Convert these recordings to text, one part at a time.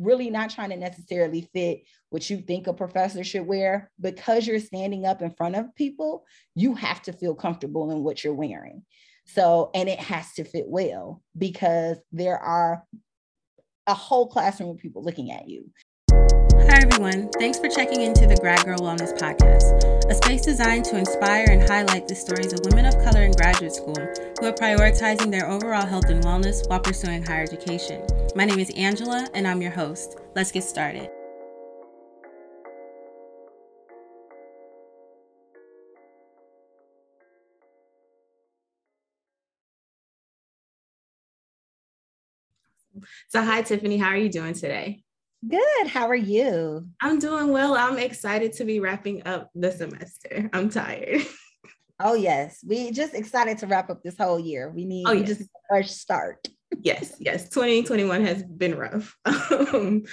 really not trying to necessarily fit what you think a professor should wear because you're standing up in front of people you have to feel comfortable in what you're wearing so and it has to fit well because there are a whole classroom of people looking at you Hi, everyone. Thanks for checking into the Grad Girl Wellness Podcast, a space designed to inspire and highlight the stories of women of color in graduate school who are prioritizing their overall health and wellness while pursuing higher education. My name is Angela, and I'm your host. Let's get started. So, hi, Tiffany. How are you doing today? Good. How are you? I'm doing well. I'm excited to be wrapping up the semester. I'm tired. Oh yes, we just excited to wrap up this whole year. We need oh, yes. just a fresh start yes, yes. 2021 has been rough. um,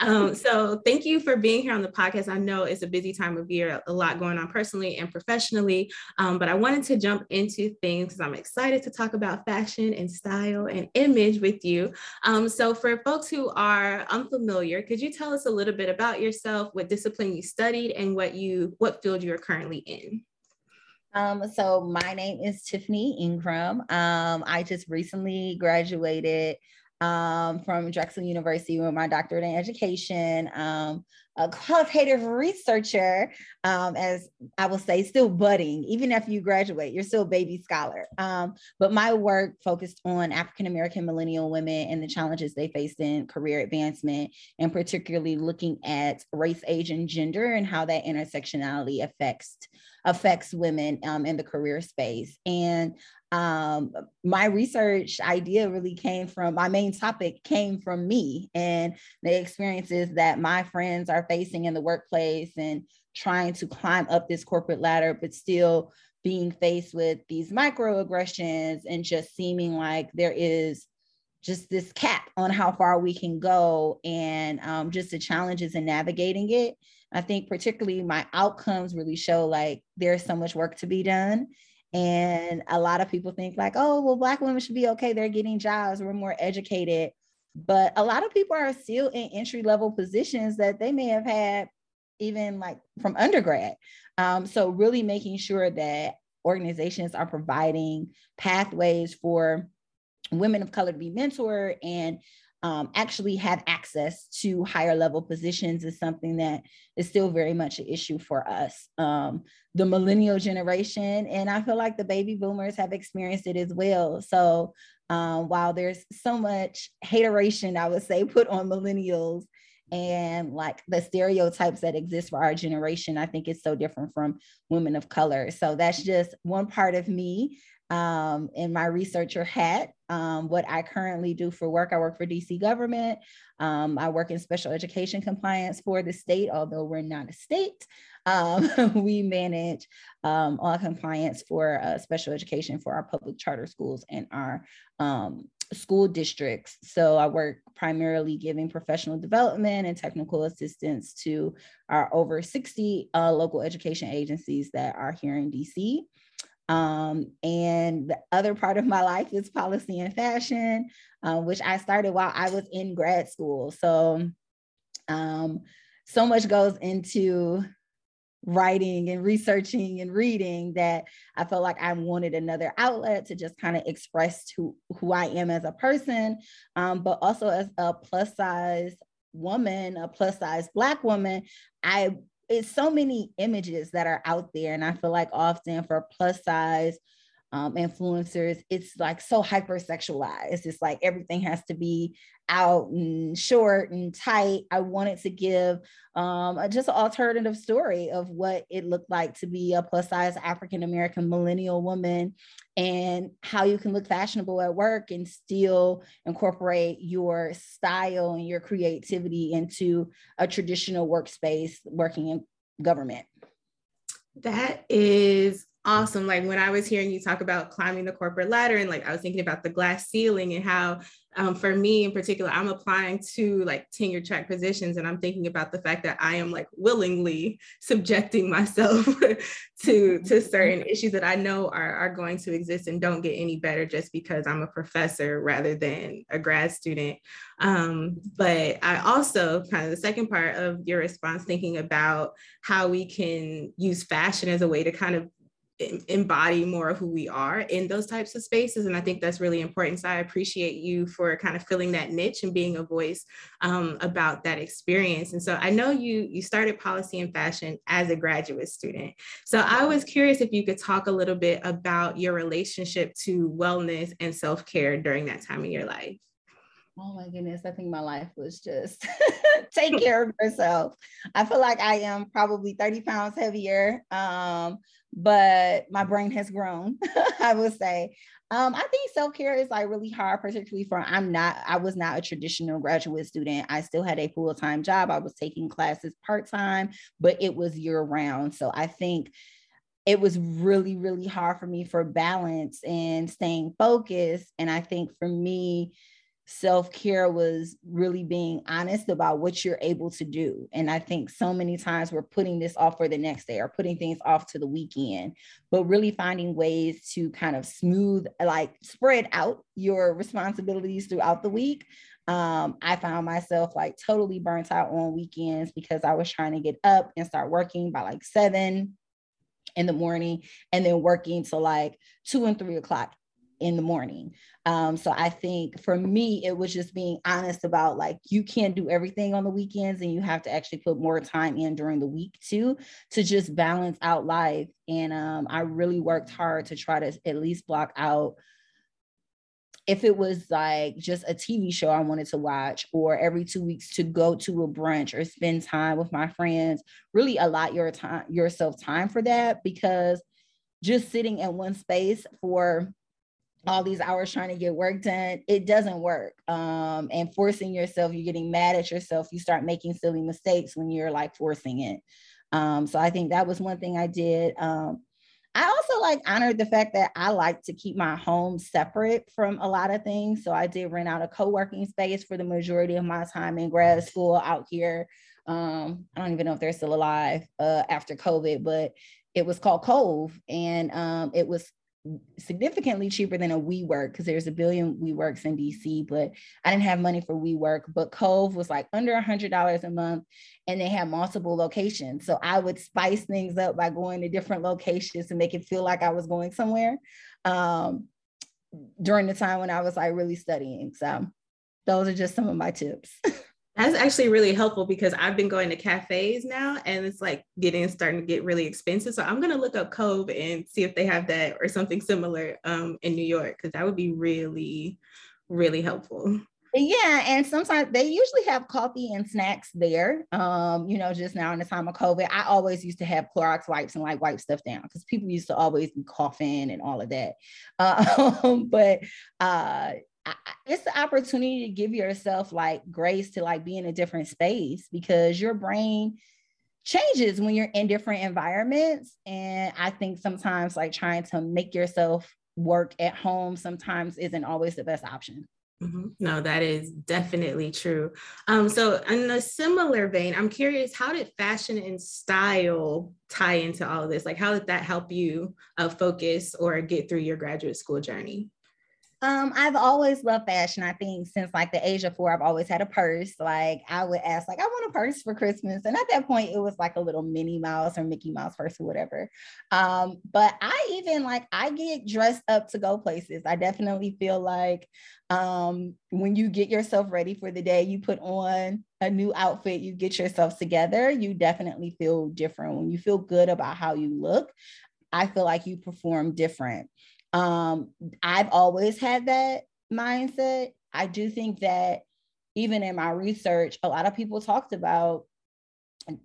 um, so thank you for being here on the podcast. I know it's a busy time of year, a lot going on personally and professionally, um, but I wanted to jump into things because I'm excited to talk about fashion and style and image with you. Um, so for folks who are unfamiliar, could you tell us a little bit about yourself, what discipline you studied, and what you what field you are currently in? Um, so my name is Tiffany Ingram. Um, I just recently graduated um, from Drexel University with my doctorate in education. Um, a qualitative researcher, um, as I will say, still budding. Even after you graduate, you're still a baby scholar. Um, but my work focused on African American millennial women and the challenges they faced in career advancement, and particularly looking at race, age, and gender and how that intersectionality affects affects women um, in the career space. And um, my research idea really came from my main topic came from me and the experiences that my friends are facing in the workplace and trying to climb up this corporate ladder, but still being faced with these microaggressions and just seeming like there is just this cap on how far we can go and um, just the challenges in navigating it. I think particularly my outcomes really show like there's so much work to be done. And a lot of people think like, oh, well, black women should be okay. They're getting jobs. We're more educated. But a lot of people are still in entry level positions that they may have had even like from undergrad. Um, so really making sure that organizations are providing pathways for women of color to be mentored and um, actually have access to higher level positions is something that is still very much an issue for us. Um, the millennial generation, and I feel like the baby boomers have experienced it as well. So um, while there's so much hateration, I would say, put on millennials and like the stereotypes that exist for our generation, I think it's so different from women of color. So that's just one part of me um, in my researcher hat. Um, what I currently do for work, I work for DC government. Um, I work in special education compliance for the state, although we're not a state. Um, we manage um, all compliance for uh, special education for our public charter schools and our um, school districts. So I work primarily giving professional development and technical assistance to our over 60 uh, local education agencies that are here in DC. Um, and the other part of my life is policy and fashion, uh, which I started while I was in grad school. So, um, so much goes into writing and researching and reading that I felt like I wanted another outlet to just kind of express who, who I am as a person, um, but also as a plus size woman, a plus size Black woman. I it's so many images that are out there and i feel like often for plus size um, influencers it's like so hypersexualized it's like everything has to be out and short and tight. I wanted to give um, just an alternative story of what it looked like to be a plus size African American millennial woman and how you can look fashionable at work and still incorporate your style and your creativity into a traditional workspace working in government. That is awesome. Like when I was hearing you talk about climbing the corporate ladder, and like I was thinking about the glass ceiling and how, um, for me in particular, I'm applying to like tenure track positions, and I'm thinking about the fact that I am like willingly subjecting myself to to certain issues that I know are are going to exist and don't get any better just because I'm a professor rather than a grad student. Um, but I also kind of the second part of your response, thinking about how we can use fashion as a way to kind of embody more of who we are in those types of spaces and i think that's really important so i appreciate you for kind of filling that niche and being a voice um, about that experience and so i know you you started policy and fashion as a graduate student so i was curious if you could talk a little bit about your relationship to wellness and self-care during that time in your life Oh my goodness, I think my life was just take care of yourself. I feel like I am probably 30 pounds heavier, um, but my brain has grown, I would say. Um, I think self-care is like really hard, particularly for I'm not, I was not a traditional graduate student. I still had a full-time job. I was taking classes part-time, but it was year-round. So I think it was really, really hard for me for balance and staying focused. And I think for me, self care was really being honest about what you're able to do. And I think so many times we're putting this off for the next day or putting things off to the weekend, but really finding ways to kind of smooth, like spread out your responsibilities throughout the week. Um, I found myself like totally burnt out on weekends because I was trying to get up and start working by like seven in the morning and then working to like two and three o'clock in the morning. Um, so I think for me, it was just being honest about like you can't do everything on the weekends and you have to actually put more time in during the week too to just balance out life. And um, I really worked hard to try to at least block out if it was like just a TV show I wanted to watch, or every two weeks to go to a brunch or spend time with my friends, really allot your time yourself time for that because just sitting in one space for all these hours trying to get work done it doesn't work. Um, and forcing yourself you're getting mad at yourself you start making silly mistakes when you're like forcing it. Um, so i think that was one thing i did. Um, i also like honored the fact that i like to keep my home separate from a lot of things. So i did rent out a co-working space for the majority of my time in grad school out here. Um, i don't even know if they're still alive uh, after covid but it was called cove and um, it was significantly cheaper than a WeWork because there's a billion WeWorks in DC, but I didn't have money for WeWork. But Cove was like under a hundred dollars a month, and they had multiple locations. So I would spice things up by going to different locations to make it feel like I was going somewhere. Um, during the time when I was like really studying. So those are just some of my tips. That's actually really helpful because I've been going to cafes now and it's like getting starting to get really expensive. So I'm gonna look up Cove and see if they have that or something similar um, in New York because that would be really, really helpful. Yeah, and sometimes they usually have coffee and snacks there. Um, you know, just now in the time of COVID, I always used to have Clorox wipes and like wipe stuff down because people used to always be coughing and all of that. Uh, but uh, it's the opportunity to give yourself like grace to like be in a different space because your brain changes when you're in different environments and i think sometimes like trying to make yourself work at home sometimes isn't always the best option mm-hmm. No, that is definitely true. Um, so, in a similar vein, I'm curious how did fashion and style tie into all of this? Like, how did that help you uh, focus or get through your graduate school journey? Um, I've always loved fashion. I think since like the age of four, I've always had a purse. Like I would ask, like, I want a purse for Christmas. And at that point, it was like a little Minnie Mouse or Mickey Mouse purse or whatever. Um, but I even like I get dressed up to go places. I definitely feel like um when you get yourself ready for the day, you put on a new outfit, you get yourself together, you definitely feel different. When you feel good about how you look, I feel like you perform different. Um, I've always had that mindset. I do think that even in my research, a lot of people talked about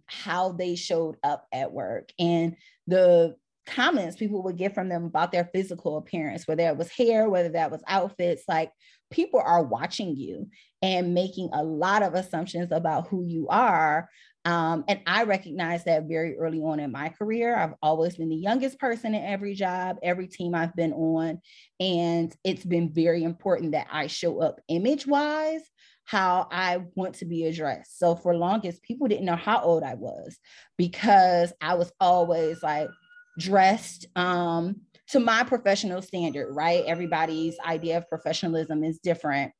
how they showed up at work and the comments people would get from them about their physical appearance, whether it was hair, whether that was outfits, like people are watching you and making a lot of assumptions about who you are. Um, and I recognize that very early on in my career. I've always been the youngest person in every job, every team I've been on. And it's been very important that I show up image wise how I want to be addressed. So for longest, people didn't know how old I was because I was always like dressed um, to my professional standard, right? Everybody's idea of professionalism is different.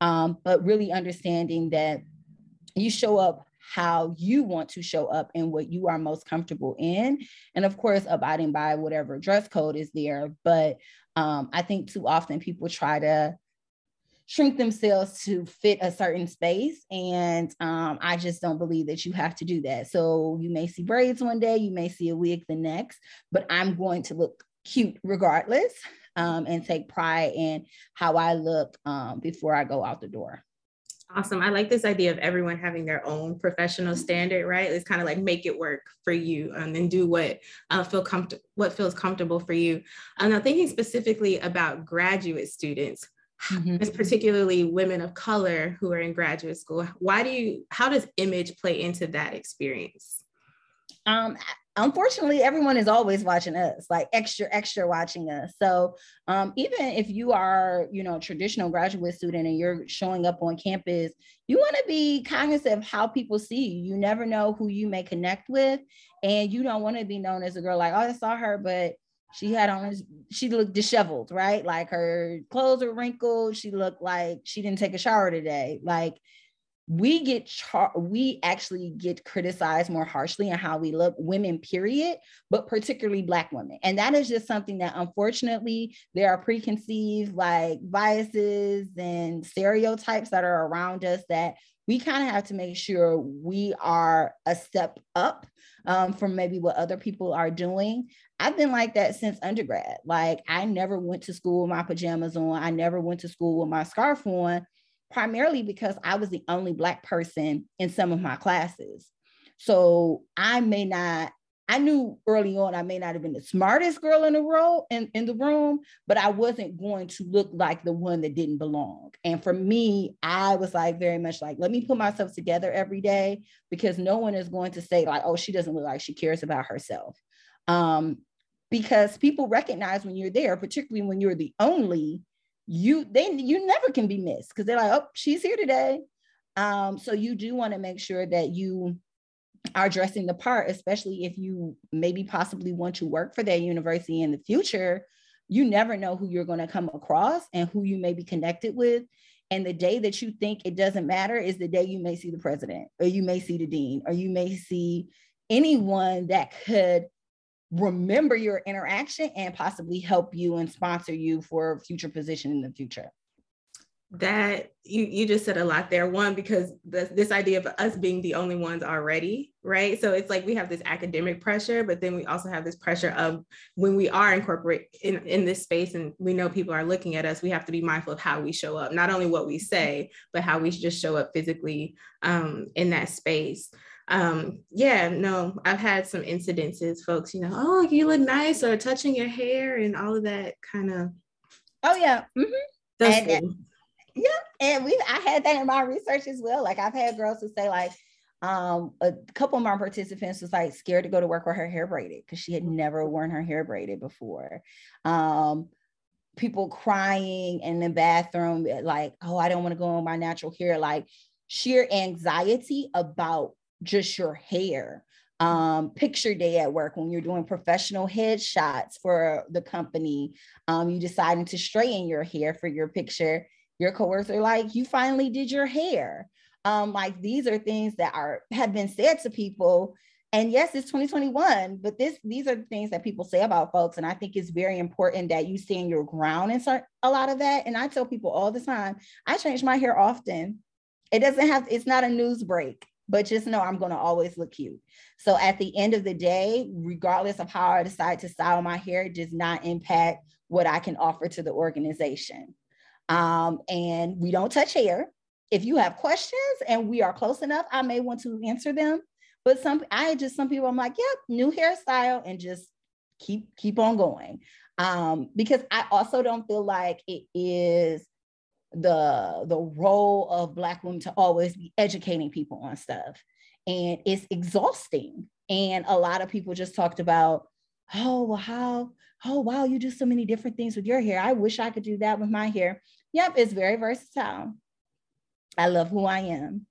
Um, but really understanding that you show up how you want to show up and what you are most comfortable in. And of course, abiding by whatever dress code is there. But um, I think too often people try to shrink themselves to fit a certain space. And um, I just don't believe that you have to do that. So you may see braids one day, you may see a wig the next, but I'm going to look cute regardless um, and take pride in how I look um, before I go out the door. Awesome. I like this idea of everyone having their own professional standard, right? It's kind of like make it work for you um, and do what uh, feel comfortable, what feels comfortable for you. I'm now thinking specifically about graduate students, mm-hmm. particularly women of color who are in graduate school. Why do you? How does image play into that experience? Um, unfortunately everyone is always watching us like extra extra watching us. So um, even if you are you know a traditional graduate student and you're showing up on campus you want to be cognizant of how people see you. You never know who you may connect with and you don't want to be known as a girl like oh i saw her but she had on she looked disheveled right? Like her clothes were wrinkled. She looked like she didn't take a shower today. Like we get char- we actually get criticized more harshly in how we look women period but particularly black women and that is just something that unfortunately there are preconceived like biases and stereotypes that are around us that we kind of have to make sure we are a step up um, from maybe what other people are doing I've been like that since undergrad. Like I never went to school with my pajamas on. I never went to school with my scarf on primarily because I was the only Black person in some of my classes. So I may not, I knew early on I may not have been the smartest girl in the in, in the room, but I wasn't going to look like the one that didn't belong. And for me, I was like very much like, let me put myself together every day because no one is going to say, like, oh, she doesn't look like she cares about herself. Um, because people recognize when you're there, particularly when you're the only you they you never can be missed because they're like, oh, she's here today. Um, so you do want to make sure that you are dressing the part, especially if you maybe possibly want to work for that university in the future. You never know who you're going to come across and who you may be connected with. And the day that you think it doesn't matter is the day you may see the president, or you may see the dean, or you may see anyone that could remember your interaction and possibly help you and sponsor you for a future position in the future? That you you just said a lot there. One because this, this idea of us being the only ones already right? So it's like we have this academic pressure but then we also have this pressure of when we are incorporate in, in this space and we know people are looking at us we have to be mindful of how we show up. Not only what we say but how we just show up physically um, in that space um yeah no i've had some incidences folks you know oh you look nice or touching your hair and all of that kind of oh yeah. Mm-hmm. and, and, yeah and we i had that in my research as well. Like i've had girls who say like um a couple of my participants was like scared to go to work with her hair braided because she had never worn her hair braided before. Um people crying in the bathroom like oh i don't want to go on my natural hair like sheer anxiety about just your hair. Um, picture day at work when you're doing professional headshots for the company um, you deciding to straighten your hair for your picture your coworkers are like you finally did your hair. Um, like these are things that are have been said to people and yes it's 2021 but this these are the things that people say about folks and i think it's very important that you stand your ground and start a lot of that and i tell people all the time i change my hair often. It doesn't have it's not a news break but just know I'm going to always look cute. So at the end of the day, regardless of how I decide to style my hair, does not impact what I can offer to the organization. Um, and we don't touch hair. If you have questions and we are close enough, I may want to answer them. But some, I just some people, I'm like, yep, new hairstyle, and just keep keep on going. Um, because I also don't feel like it is the the role of black women to always be educating people on stuff. And it's exhausting. And a lot of people just talked about oh well how oh wow you do so many different things with your hair. I wish i could do that with my hair. Yep it's very versatile. I love who i am.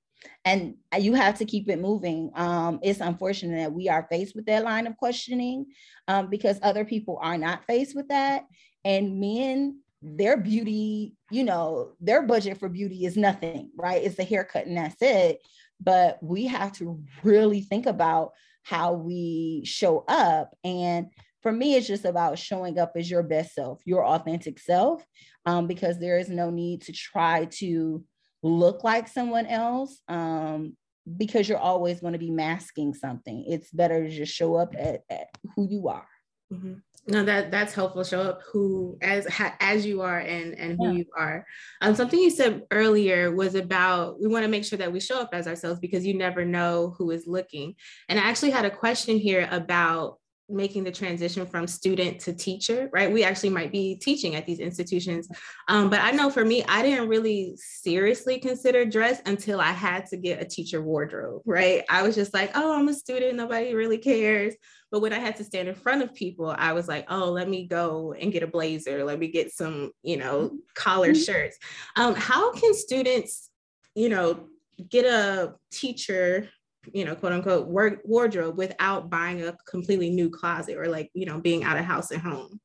And you have to keep it moving. Um, it's unfortunate that we are faced with that line of questioning um, because other people are not faced with that. And men their beauty, you know, their budget for beauty is nothing, right? It's a haircut and that's it. But we have to really think about how we show up. And for me, it's just about showing up as your best self, your authentic self, um, because there is no need to try to look like someone else um, because you're always going to be masking something. It's better to just show up at, at who you are. Mm-hmm no that that's helpful. Show up who as as you are and and who yeah. you are. Um something you said earlier was about we want to make sure that we show up as ourselves because you never know who is looking. And i actually had a question here about making the transition from student to teacher, right? We actually might be teaching at these institutions. Um, but I know for me, I didn't really seriously consider dress until I had to get a teacher wardrobe, right? I was just like, oh, I'm a student, nobody really cares. But when I had to stand in front of people, I was like, oh, let me go and get a blazer, let me get some, you know, collar mm-hmm. shirts. Um, how can students, you know, get a teacher you know, quote unquote work wardrobe without buying a completely new closet or like, you know, being out of house and home.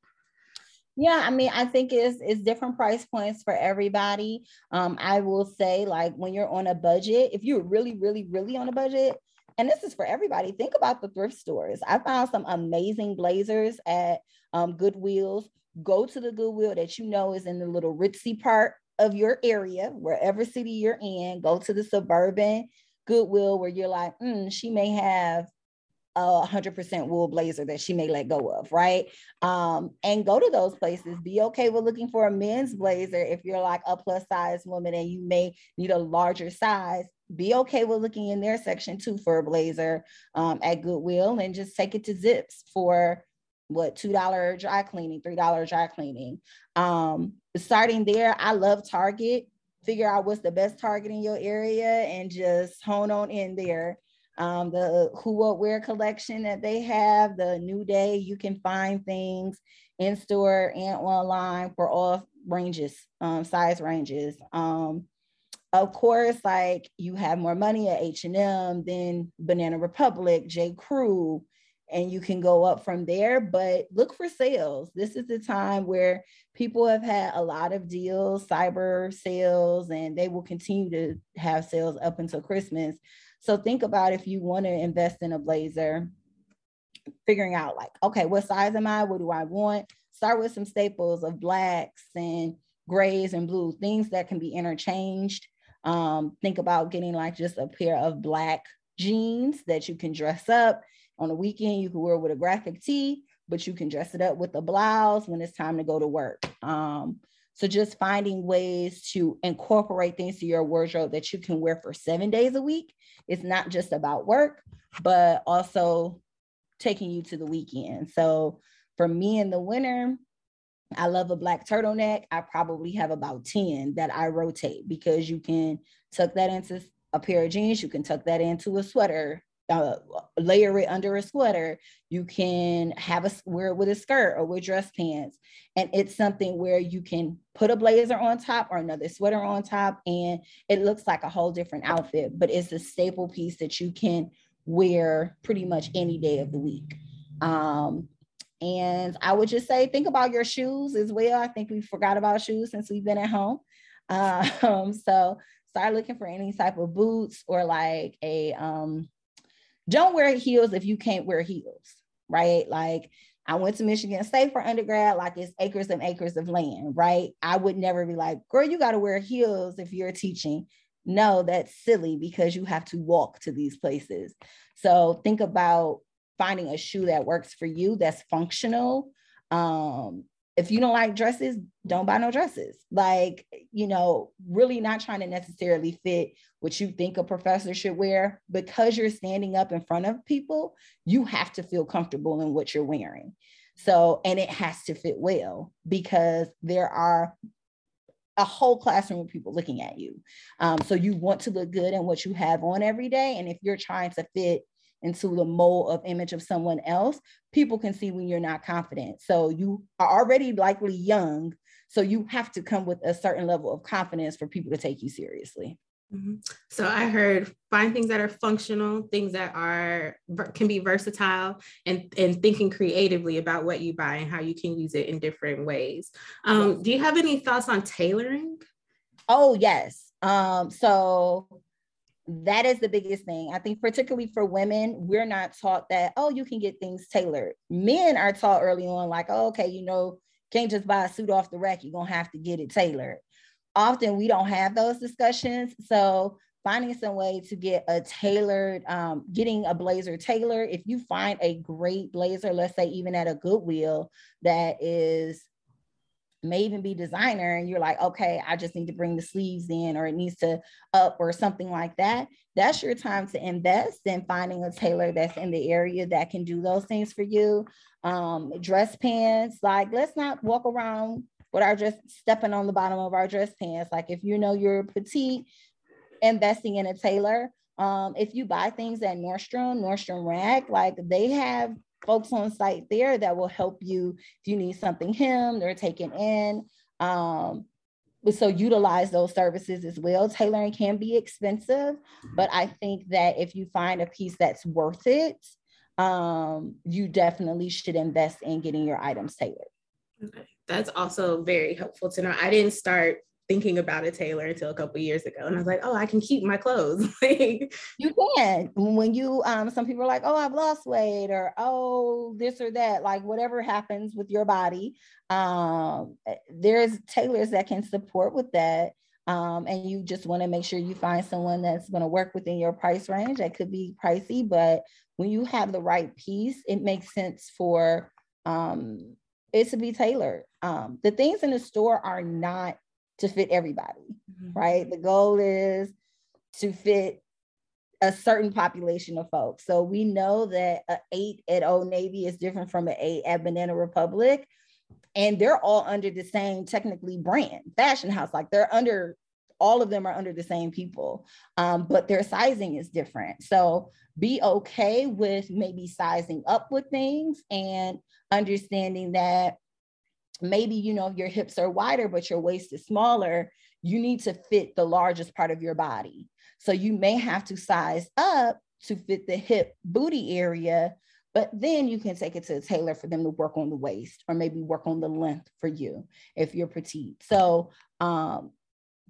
Yeah, I mean, I think it's it's different price points for everybody. Um, I will say, like, when you're on a budget, if you're really, really, really on a budget, and this is for everybody, think about the thrift stores. I found some amazing blazers at um, Goodwills. Go to the Goodwill that you know is in the little ritzy part of your area, wherever city you're in. Go to the suburban Goodwill where you're like, mm, she may have a hundred percent wool blazer that she may let go of, right? Um, and go to those places. Be okay with looking for a men's blazer if you're like a plus size woman and you may need a larger size. Be okay with looking in their section too for a blazer um, at Goodwill and just take it to Zips for what two dollar dry cleaning, three dollar dry cleaning. Um, starting there, I love Target figure out what's the best target in your area and just hone on in there. Um, the who what wear collection that they have, the new day, you can find things in store and online for all ranges, um, size ranges. Um, of course, like you have more money at H&M than Banana Republic, J. Crew, and you can go up from there. But look for sales. This is the time where people have had a lot of deals, cyber sales, and they will continue to have sales up until Christmas. So think about if you want to invest in a blazer, figuring out like, okay, what size am I? What do I want? Start with some staples of blacks and grays and blues, things that can be interchanged. Um, think about getting like just a pair of black jeans that you can dress up on the weekend, you can wear it with a graphic tee, but you can dress it up with a blouse when it's time to go to work. Um, so just finding ways to incorporate things to your wardrobe that you can wear for seven days a week. It's not just about work, but also taking you to the weekend. So for me in the winter, I love a black turtleneck. I probably have about 10 that I rotate because you can tuck that into a pair of jeans, you can tuck that into a sweater, uh, layer it under a sweater. You can have a wear it with a skirt or with dress pants, and it's something where you can put a blazer on top or another sweater on top, and it looks like a whole different outfit. But it's a staple piece that you can wear pretty much any day of the week. Um, and I would just say, think about your shoes as well. I think we forgot about shoes since we've been at home. Um, so start looking for any type of boots or like a um, don't wear heels if you can't wear heels, right? Like I went to Michigan State for undergrad, like it's acres and acres of land, right? I would never be like, girl, you got to wear heels if you're teaching. No, that's silly because you have to walk to these places. So think about finding a shoe that works for you, that's functional, um, if you don't like dresses, don't buy no dresses. Like, you know, really not trying to necessarily fit what you think a professor should wear because you're standing up in front of people, you have to feel comfortable in what you're wearing. So, and it has to fit well because there are a whole classroom of people looking at you. Um, so you want to look good in what you have on every day. And if you're trying to fit into the mold of image of someone else, people can see when you're not confident. So you are already likely young. So you have to come with a certain level of confidence for people to take you seriously. Mm-hmm. So I heard find things that are functional, things that are can be versatile, and and thinking creatively about what you buy and how you can use it in different ways. Um. Do you have any thoughts on tailoring? Oh yes. Um, so that is the biggest thing. I think, particularly for women, we're not taught that, oh, you can get things tailored. Men are taught early on, like, oh, okay, you know, can't just buy a suit off the rack, you're gonna have to get it tailored often we don't have those discussions. So finding some way to get a tailored, um, getting a blazer tailored. If you find a great blazer, let's say even at a Goodwill that is may even be designer and you're like okay i just need to bring the sleeves in or it needs to up or something like that that's your time to invest in finding a tailor that's in the area that can do those things for you um, dress pants like let's not walk around with our dress stepping on the bottom of our dress pants. Like if you know you're petite, investing in a tailor. Um, if you buy things at Nordstrom, Nordstrom Rack, like they have folks on site there that will help you if you need something hemmed or taken in. Um, so utilize those services as well. Tailoring can be expensive, but I think that if you find a piece that's worth it, um, you definitely should invest in getting your items tailored. Okay that's also very helpful to know. I didn't start thinking about a tailor until a couple years ago and i was like oh i can keep my clothes you can when you um some people are like oh i've lost weight or oh this or that like whatever happens with your body um eh, there's tailors that can support with that um, and you just want to make sure you find someone that's going to work within your price range that could be pricey but when you have the right piece it makes sense for um, it to be tailored. Um, the things in the store are not to fit everybody, mm-hmm. right? The goal is to fit a certain population of folks. So we know that an eight at Old Navy is different from an eight at Banana Republic. And they're all under the same technically brand, fashion house. Like they're under, all of them are under the same people, um, but their sizing is different. So be okay with maybe sizing up with things and understanding that maybe you know your hips are wider but your waist is smaller you need to fit the largest part of your body. So you may have to size up to fit the hip booty area but then you can take it to a tailor for them to work on the waist or maybe work on the length for you if you're petite. So um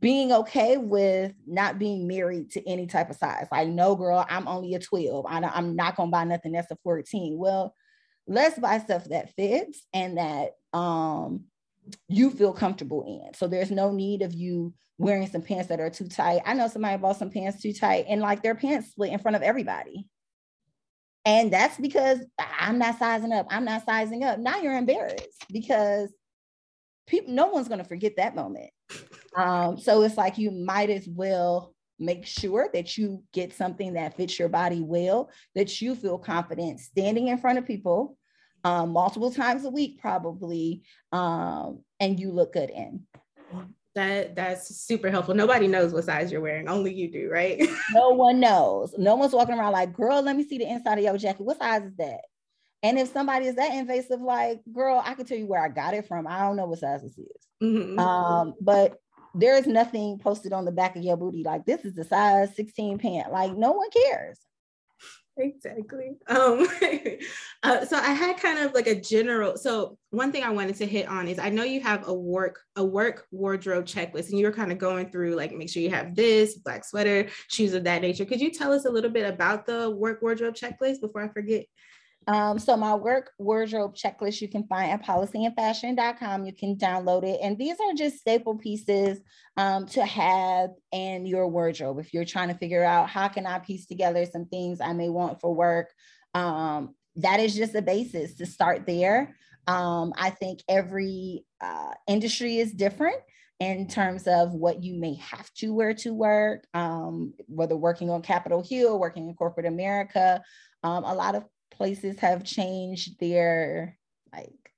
being okay with not being married to any type of size. Like no girl i'm only a 12 I, i'm not going to buy nothing that's a 14 well let's buy stuff that fits and that um, you feel comfortable in. So there's no need of you wearing some pants that are too tight. I know somebody bought some pants too tight and like their pants split in front of everybody. And that's because I'm not sizing up. I'm not sizing up. Now you're embarrassed because people, no one's going to forget that moment. Um, so it's like you might as well make sure that you get something that fits your body well, that you feel confident standing in front of people um, multiple times a week, probably, um, and you look good in. That that's super helpful. Nobody knows what size you're wearing. Only you do, right? no one knows. No one's walking around like, girl, let me see the inside of your jacket. What size is that? And if somebody is that invasive, like, girl, I can tell you where I got it from. I don't know what size this is. Mm-hmm. Um, but there is nothing posted on the back of your booty like this is the size 16 pant. Like no one cares. Exactly. Um, uh, so I had kind of like a general. So one thing I wanted to hit on is I know you have a work a work wardrobe checklist, and you were kind of going through like make sure you have this black sweater, shoes of that nature. Could you tell us a little bit about the work wardrobe checklist before I forget? Um, so my work wardrobe checklist you can find at policyandfashion.com. You can download it. And these are just staple pieces um, to have in your wardrobe. If you're trying to figure out how can I piece together some things I may want for work, um, that is just a basis to start there. Um, I think every uh, industry is different in terms of what you may have to wear to work, um, whether working on Capitol Hill, working in corporate America. Um, a lot of places have changed their like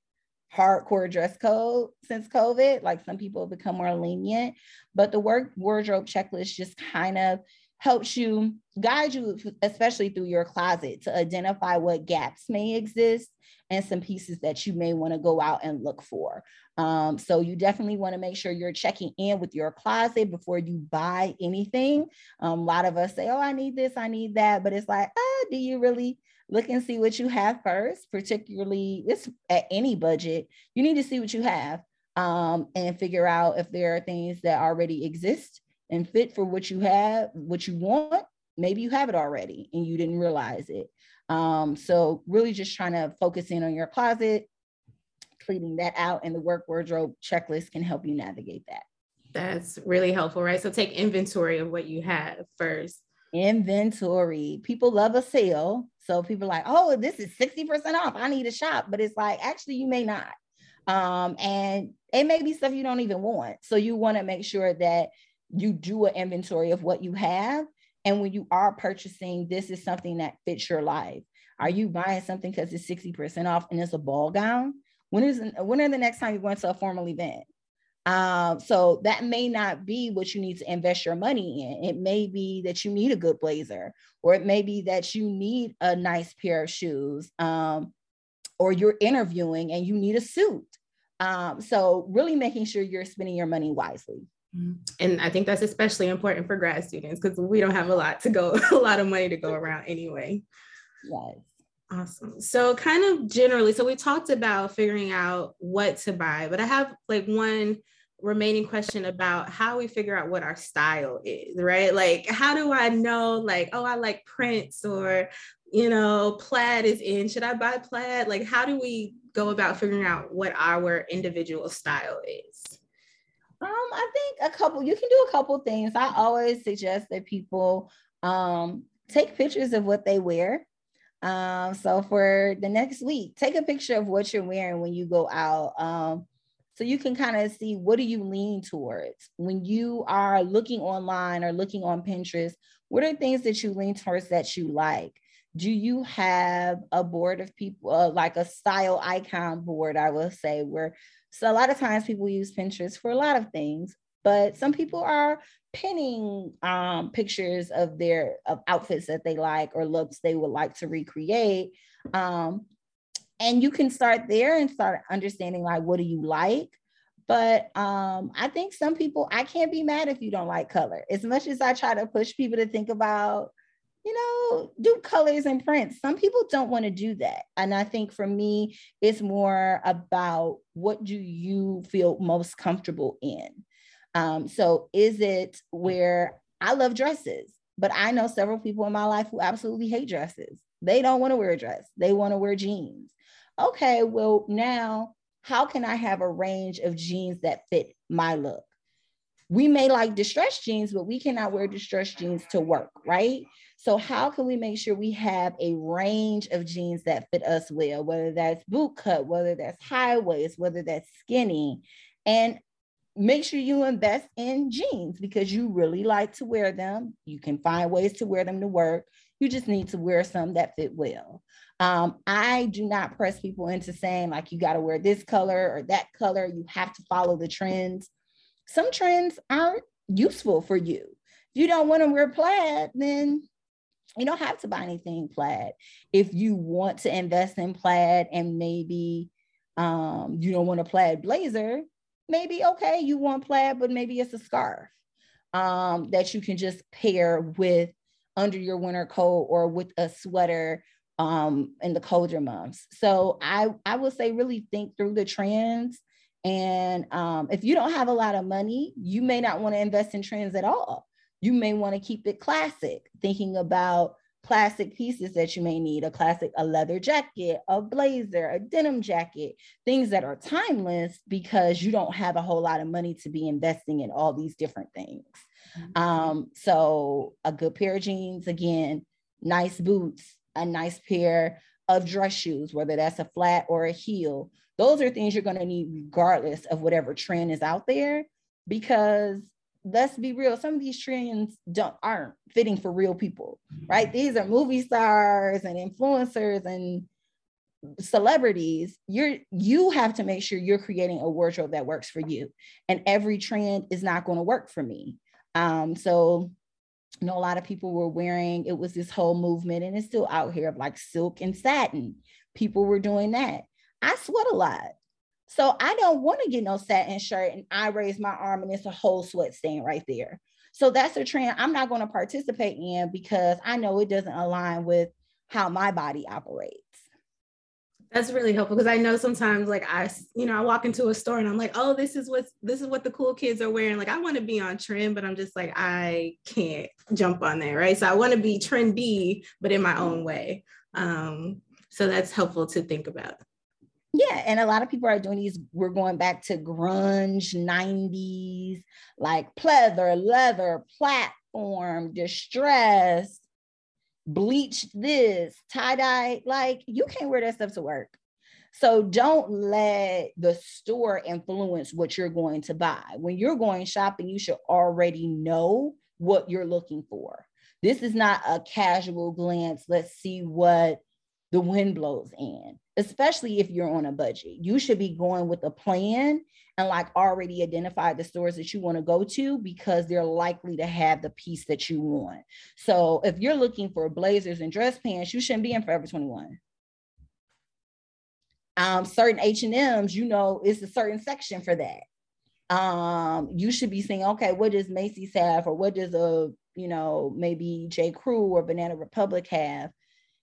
hardcore dress code since COVID. Like some people have become more lenient, but the work wardrobe checklist just kind of helps you guide you, especially through your closet, to identify what gaps may exist and some pieces that you may want to go out and look for. Um, so you definitely want to make sure you're checking in with your closet before you buy anything. Um, a lot of us say, "Oh, I need this, I need that," but it's like, ah, do you really? Look and see what you have first, particularly it's at any budget. You need to see what you have um, and figure out if there are things that already exist and fit for what you have, what you want. Maybe you have it already and you didn't realize it. Um, so really just trying to focus in on your closet, cleaning that out, and the work wardrobe checklist can help you navigate that. That's really helpful, right? So take inventory of what you have first. Inventory. People love a sale. So people like, oh, this is 60% off. I need a shop. But it's like, actually, you may not. Um, and it may be stuff you don't even want. So you want to make sure that you do an inventory of what you have. And when you are purchasing, this is something that fits your life. Are you buying something because it's 60% off and it's a ball gown? When is when are the next time you're going to a formal event? Um, so that may not be what you need to invest your money in. It may be that you need a good blazer, or it may be that you need a nice pair of shoes, um, or you're interviewing and you need a suit. Um, so really making sure you're spending your money wisely. Mm-hmm. And I think that's especially important for grad students because we don't have a lot to go, a lot of money to go around anyway. Yes. Awesome. So, kind of generally, so we talked about figuring out what to buy, but I have like one remaining question about how we figure out what our style is, right? Like, how do I know, like, oh, I like prints or, you know, plaid is in. Should I buy plaid? Like, how do we go about figuring out what our individual style is? Um, I think a couple, you can do a couple things. I always suggest that people um take pictures of what they wear um, so for the next week, take a picture of what you're wearing when you go out. Um, so you can kind of see what do you lean towards when you are looking online or looking on Pinterest. What are things that you lean towards that you like? Do you have a board of people, uh, like a style icon board? I will say, where so a lot of times people use Pinterest for a lot of things, but some people are pinning um, pictures of their of outfits that they like or looks they would like to recreate um, and you can start there and start understanding like what do you like? But um, i think some people i can't be mad if you don't like color. As much as i try to push people to think about you know do colors and prints some people don't want to do that. And i think for me it's more about what do you feel most comfortable in um, so is it where I love dresses, but I know several people in my life who absolutely hate dresses. They don't want to wear a dress. They want to wear jeans. Okay, well now how can I have a range of jeans that fit my look? We may like distressed jeans, but we cannot wear distressed jeans to work, right? So, how can we make sure we have a range of jeans that fit us well, whether that's boot cut, whether that's high waist, whether that's skinny? And make sure you invest in jeans because you really like to wear them. You can find ways to wear them to work. You just need to wear some that fit well. Um, I do not press people into saying, like, you got to wear this color or that color. You have to follow the trends. Some trends aren't useful for you. If you don't want to wear plaid, then you don't have to buy anything plaid. If you want to invest in plaid and maybe um, you don't want a plaid blazer, maybe okay, you want plaid, but maybe it's a scarf um, that you can just pair with under your winter coat or with a sweater um, in the colder months. So I I would say really think through the trends. And um, if you don't have a lot of money, you may not want to invest in trends at all. You may want to keep it classic, thinking about classic pieces that you may need a classic a leather jacket a blazer a denim jacket things that are timeless because you don't have a whole lot of money to be investing in all these different things mm-hmm. um, so a good pair of jeans again nice boots a nice pair of dress shoes whether that's a flat or a heel those are things you're going to need regardless of whatever trend is out there because let's be real some of these trends don't aren't fitting for real people right? These are movie stars and influencers and celebrities. You're you have to make sure you're creating a wardrobe that works for you and every trend is not going to work for me. Um so you know a lot of people were wearing it was this whole movement and it's still out here of like silk and satin. People were doing that. I sweat a lot so i don't want to get no satin shirt and i raise my arm and it's a whole sweat stain right there so that's a trend i'm not going to participate in because i know it doesn't align with how my body operates that's really helpful because I know sometimes like I, you know, I walk into a store and I'm like, oh, this is what this is what the cool kids are wearing. Like I want to be on trend, but I'm just like, I can't jump on there, right? So I want to be trendy, but in my own way. Um, so that's helpful to think about. Yeah, and a lot of people are doing these. We're going back to grunge 90s, like pleather, leather, platform, distress, bleached this, tie dye. Like you can't wear that stuff to work. So don't let the store influence what you're going to buy. When you're going shopping, you should already know what you're looking for. This is not a casual glance. Let's see what the wind blows in, especially if you're on a budget. You should be going with a plan and like already identify the stores that you want to go to because they're likely to have the piece that you want. So if you're looking for blazers and dress pants, you shouldn't be in Forever 21. Um, certain H&Ms, you know, it's a certain section for that. Um, you should be saying, okay, what does Macy's have, or what does a, you know, maybe J. Crew or Banana Republic have?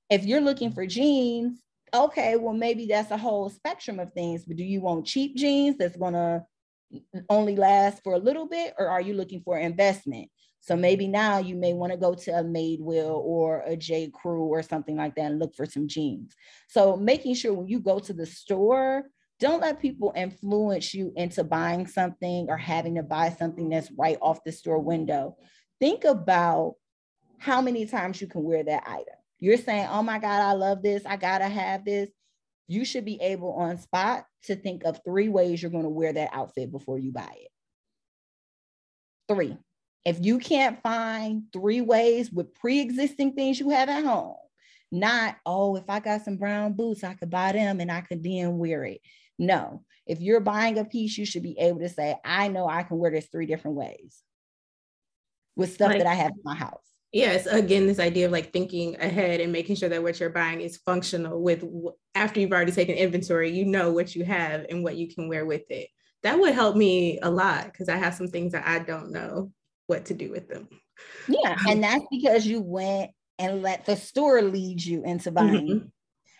If you're looking for jeans, okay, well, maybe that's a whole spectrum of things, but do you want cheap jeans that's gonna only last for a little bit, or are you looking for investment? So maybe now you may want to go to a Madewell or a J. Crew or something like that and look for some jeans. So making sure when you go to the store, don't let people influence you into buying something or having to buy something that's right off the store window. Think about how many times you can wear that item. You're saying, oh my God, I love this. I got to have this. You should be able on spot to think of three ways you're going to wear that outfit before you buy it. Three. If you can't find three ways with pre existing things you have at home, not, oh, if I got some brown boots, I could buy them and I could then wear it. No, if you're buying a piece, you should be able to say, I know I can wear this three different ways with stuff like, that I have in my house yes again this idea of like thinking ahead and making sure that what you're buying is functional with after you've already taken inventory you know what you have and what you can wear with it that would help me a lot because i have some things that i don't know what to do with them yeah and that's because you went and let the store lead you into buying mm-hmm.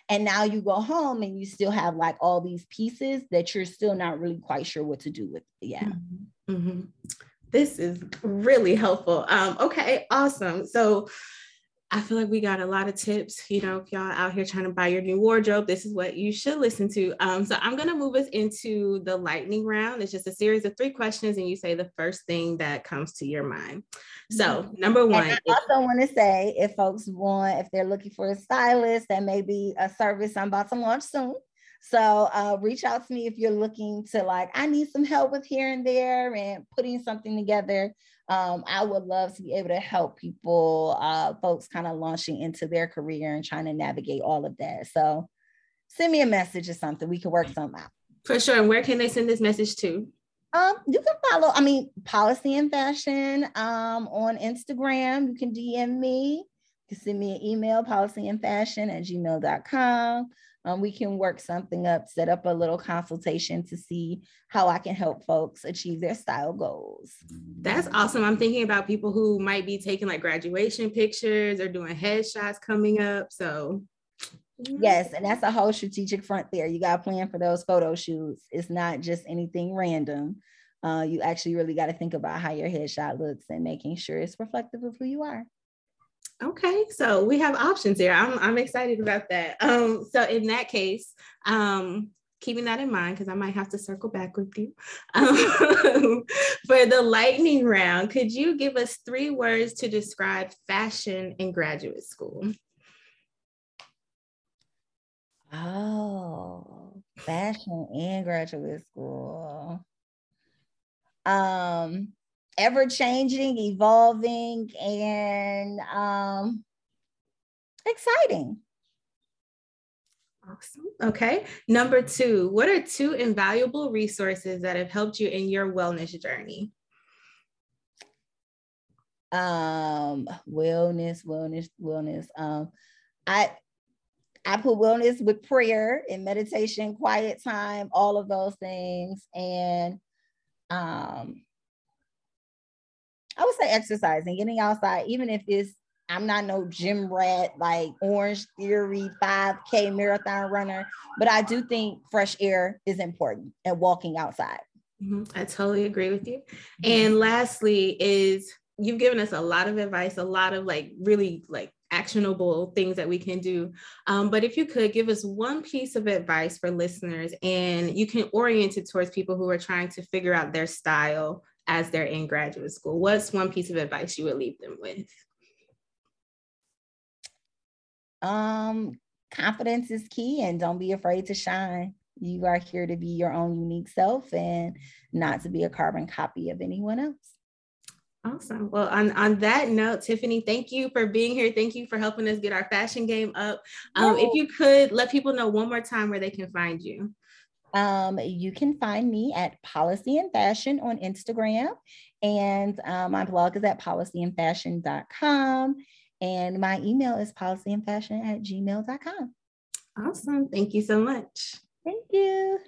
and now you go home and you still have like all these pieces that you're still not really quite sure what to do with yeah mm-hmm. mm-hmm. This is really helpful. Um, okay, awesome. So I feel like we got a lot of tips. You know, if y'all out here trying to buy your new wardrobe, this is what you should listen to. Um, so I'm going to move us into the lightning round. It's just a series of three questions, and you say the first thing that comes to your mind. So, mm-hmm. number one. And I also want to say if folks want, if they're looking for a stylist, that may be a service I'm about to launch soon. So uh, reach out to me if you're looking to like, I need some help with here and there and putting something together. Um, I would love to be able to help people, uh, folks kind of launching into their career and trying to navigate all of that. So send me a message or something. We can work something out. For sure. And where can they send this message to? Um, you can follow, I mean, policy and fashion um, on Instagram. You can DM me. You can send me an email, policy and fashion at gmail.com um, we can work something up, set up a little consultation to see how I can help folks achieve their style goals. That's awesome. I'm thinking about people who might be taking like graduation pictures or doing headshots coming up. So Yes, and that's a whole strategic front there. You got to plan for those photo shoots. It's not just anything random. Uh, you actually really got to think about how your headshot looks and making sure it's reflective of who you are. Okay, so we have options here. I'm I'm excited about that. Um, so in that case, um, keeping that in mind because I might have to circle back with you. Um, for the lightning round, could you give us three words to describe fashion in graduate school? Oh, fashion in graduate school. Um, ever changing, evolving, and um, exciting. Awesome. Okay. Number two, what are two invaluable resources that have helped you in your wellness journey? Um, wellness, wellness, wellness. Um, I I put wellness with prayer and meditation, quiet time, all of those things. And um I would say exercising, getting outside, even if it's I'm not no gym rat like Orange Theory 5K marathon runner, but I do think fresh air is important and walking outside. Mm-hmm. I totally agree with you. And lastly, is you've given us a lot of advice, a lot of like really like actionable things that we can do. Um, but if you could give us one piece of advice for listeners, and you can orient it towards people who are trying to figure out their style as they're in graduate school, what's one piece of advice you would leave them with? Um, confidence is key, and don't be afraid to shine. You are here to be your own unique self and not to be a carbon copy of anyone else. Awesome. Well, on, on that note, Tiffany, thank you for being here. Thank you for helping us get our fashion game up. Um, If you could let people know one more time where they can find you. Um, you can find me at Policy and Fashion on Instagram, and um, my blog is at policyandfashion.com, and my email is policyandfashion at gmail.com. Awesome. Thank you so much. Thank you.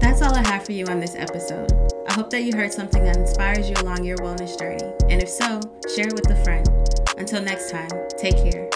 That's all I have for you on this episode. I hope that you heard something that inspires you along your wellness journey. And if so, share it with a friend. Until next time, take care.